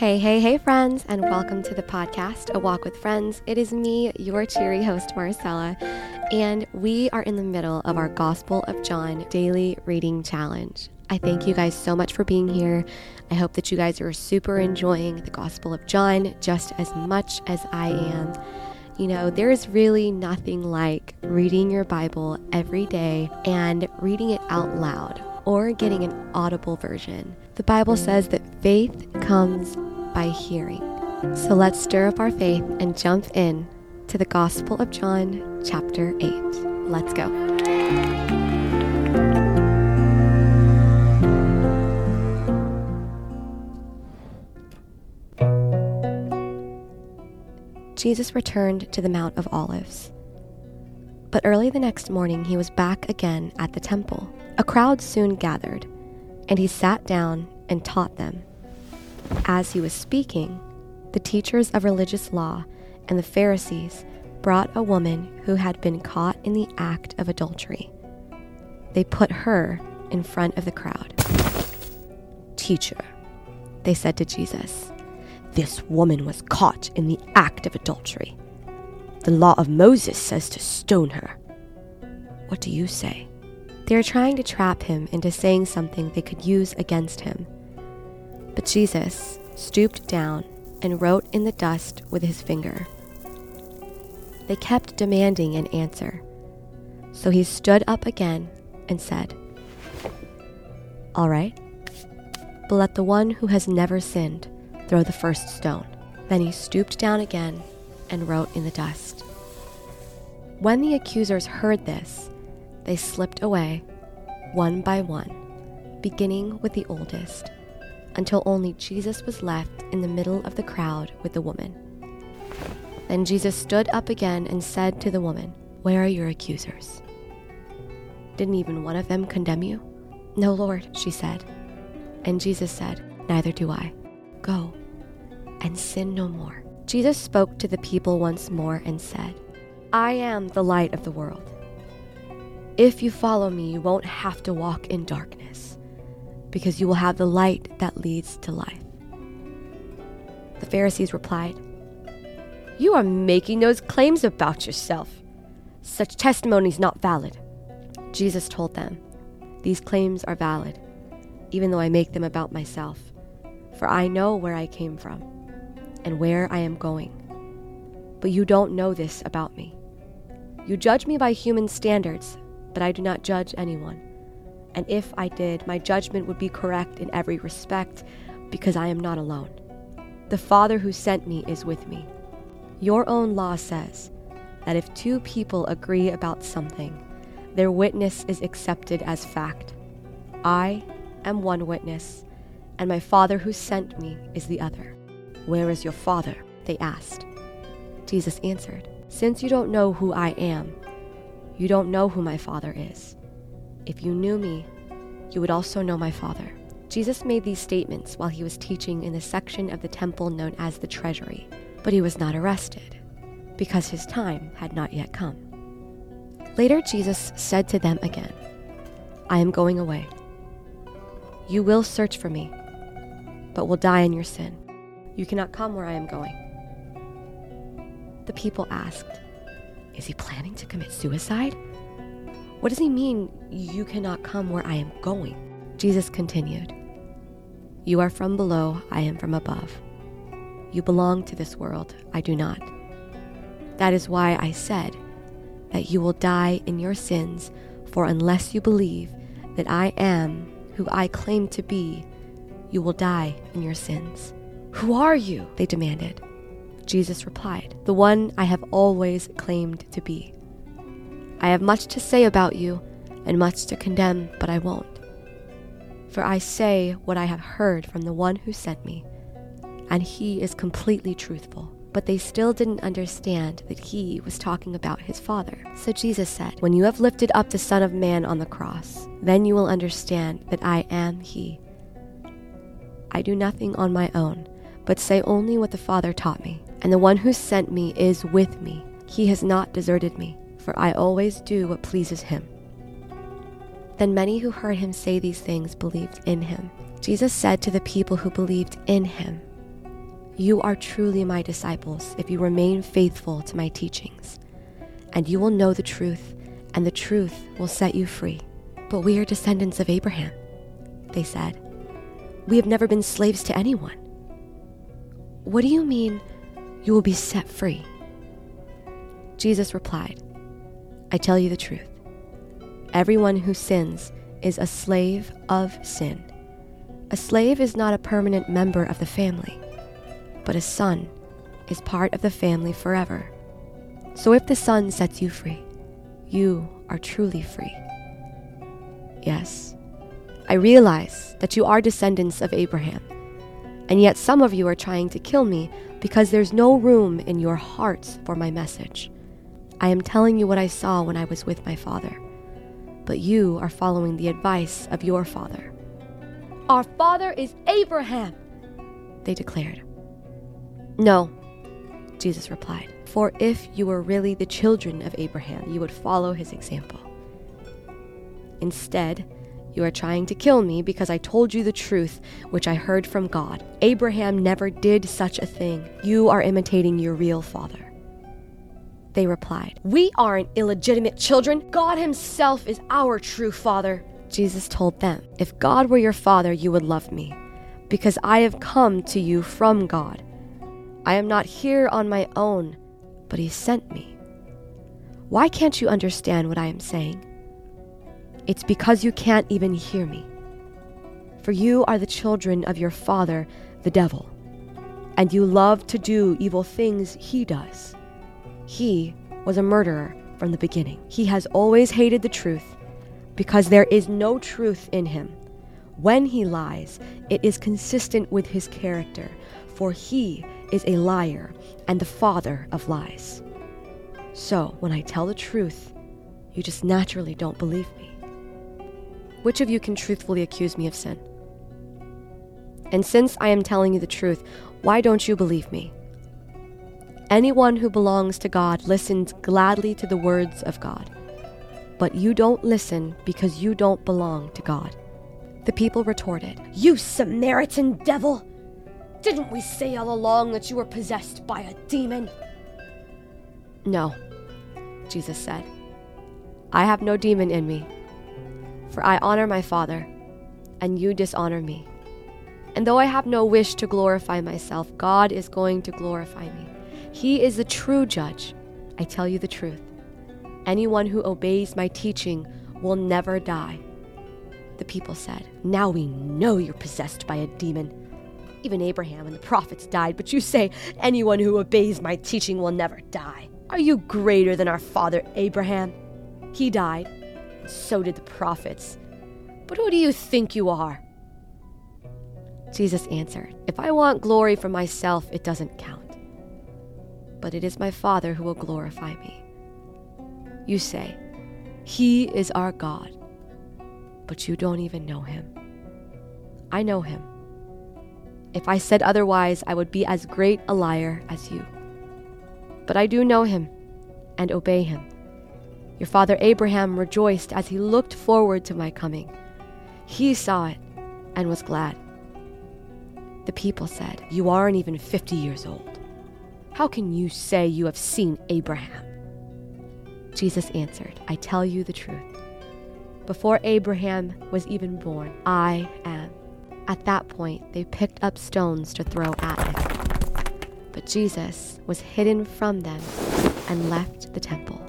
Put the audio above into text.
Hey, hey, hey, friends, and welcome to the podcast, A Walk with Friends. It is me, your cheery host, Marcela, and we are in the middle of our Gospel of John daily reading challenge. I thank you guys so much for being here. I hope that you guys are super enjoying the Gospel of John just as much as I am. You know, there is really nothing like reading your Bible every day and reading it out loud or getting an audible version. The Bible says that faith comes by hearing. So let's stir up our faith and jump in to the Gospel of John, chapter 8. Let's go. Jesus returned to the Mount of Olives. But early the next morning, he was back again at the temple. A crowd soon gathered, and he sat down and taught them. As he was speaking, the teachers of religious law and the Pharisees brought a woman who had been caught in the act of adultery. They put her in front of the crowd. Teacher, they said to Jesus, this woman was caught in the act of adultery. The law of Moses says to stone her. What do you say? They are trying to trap him into saying something they could use against him. But Jesus stooped down and wrote in the dust with his finger. They kept demanding an answer. So he stood up again and said, All right, but let the one who has never sinned throw the first stone. Then he stooped down again and wrote in the dust. When the accusers heard this, they slipped away, one by one, beginning with the oldest until only Jesus was left in the middle of the crowd with the woman. Then Jesus stood up again and said to the woman, Where are your accusers? Didn't even one of them condemn you? No, Lord, she said. And Jesus said, Neither do I. Go and sin no more. Jesus spoke to the people once more and said, I am the light of the world. If you follow me, you won't have to walk in darkness because you will have the light that leads to life. The Pharisees replied, You are making those claims about yourself. Such testimony is not valid. Jesus told them, These claims are valid, even though I make them about myself, for I know where I came from and where I am going. But you don't know this about me. You judge me by human standards, but I do not judge anyone and if I did, my judgment would be correct in every respect because I am not alone. The Father who sent me is with me. Your own law says that if two people agree about something, their witness is accepted as fact. I am one witness, and my Father who sent me is the other. Where is your Father? They asked. Jesus answered, Since you don't know who I am, you don't know who my Father is. If you knew me, you would also know my Father. Jesus made these statements while he was teaching in the section of the temple known as the treasury, but he was not arrested because his time had not yet come. Later, Jesus said to them again, I am going away. You will search for me, but will die in your sin. You cannot come where I am going. The people asked, Is he planning to commit suicide? What does he mean, you cannot come where I am going? Jesus continued, You are from below, I am from above. You belong to this world, I do not. That is why I said that you will die in your sins, for unless you believe that I am who I claim to be, you will die in your sins. Who are you? They demanded. Jesus replied, The one I have always claimed to be. I have much to say about you and much to condemn, but I won't. For I say what I have heard from the one who sent me, and he is completely truthful. But they still didn't understand that he was talking about his Father. So Jesus said, When you have lifted up the Son of Man on the cross, then you will understand that I am he. I do nothing on my own, but say only what the Father taught me. And the one who sent me is with me. He has not deserted me for I always do what pleases him. Then many who heard him say these things believed in him. Jesus said to the people who believed in him, You are truly my disciples if you remain faithful to my teachings, and you will know the truth, and the truth will set you free. But we are descendants of Abraham, they said. We have never been slaves to anyone. What do you mean you will be set free? Jesus replied, I tell you the truth. Everyone who sins is a slave of sin. A slave is not a permanent member of the family, but a son is part of the family forever. So if the son sets you free, you are truly free. Yes, I realize that you are descendants of Abraham, and yet some of you are trying to kill me because there's no room in your hearts for my message. I am telling you what I saw when I was with my father, but you are following the advice of your father. Our father is Abraham, they declared. No, Jesus replied, for if you were really the children of Abraham, you would follow his example. Instead, you are trying to kill me because I told you the truth, which I heard from God. Abraham never did such a thing. You are imitating your real father. They replied, We aren't illegitimate children. God Himself is our true Father. Jesus told them, If God were your Father, you would love me, because I have come to you from God. I am not here on my own, but He sent me. Why can't you understand what I am saying? It's because you can't even hear me. For you are the children of your father, the devil, and you love to do evil things he does. He was a murderer from the beginning. He has always hated the truth because there is no truth in him. When he lies, it is consistent with his character, for he is a liar and the father of lies. So, when I tell the truth, you just naturally don't believe me. Which of you can truthfully accuse me of sin? And since I am telling you the truth, why don't you believe me? Anyone who belongs to God listens gladly to the words of God. But you don't listen because you don't belong to God. The people retorted, You Samaritan devil! Didn't we say all along that you were possessed by a demon? No, Jesus said. I have no demon in me, for I honor my Father, and you dishonor me. And though I have no wish to glorify myself, God is going to glorify me. He is the true judge. I tell you the truth. Anyone who obeys my teaching will never die. The people said, Now we know you're possessed by a demon. Even Abraham and the prophets died, but you say, Anyone who obeys my teaching will never die. Are you greater than our father Abraham? He died. So did the prophets. But who do you think you are? Jesus answered, If I want glory for myself, it doesn't count but it is my Father who will glorify me. You say, He is our God, but you don't even know Him. I know Him. If I said otherwise, I would be as great a liar as you. But I do know Him and obey Him. Your father Abraham rejoiced as he looked forward to my coming. He saw it and was glad. The people said, You aren't even 50 years old. How can you say you have seen Abraham? Jesus answered, I tell you the truth. Before Abraham was even born, I am. At that point, they picked up stones to throw at him. But Jesus was hidden from them and left the temple.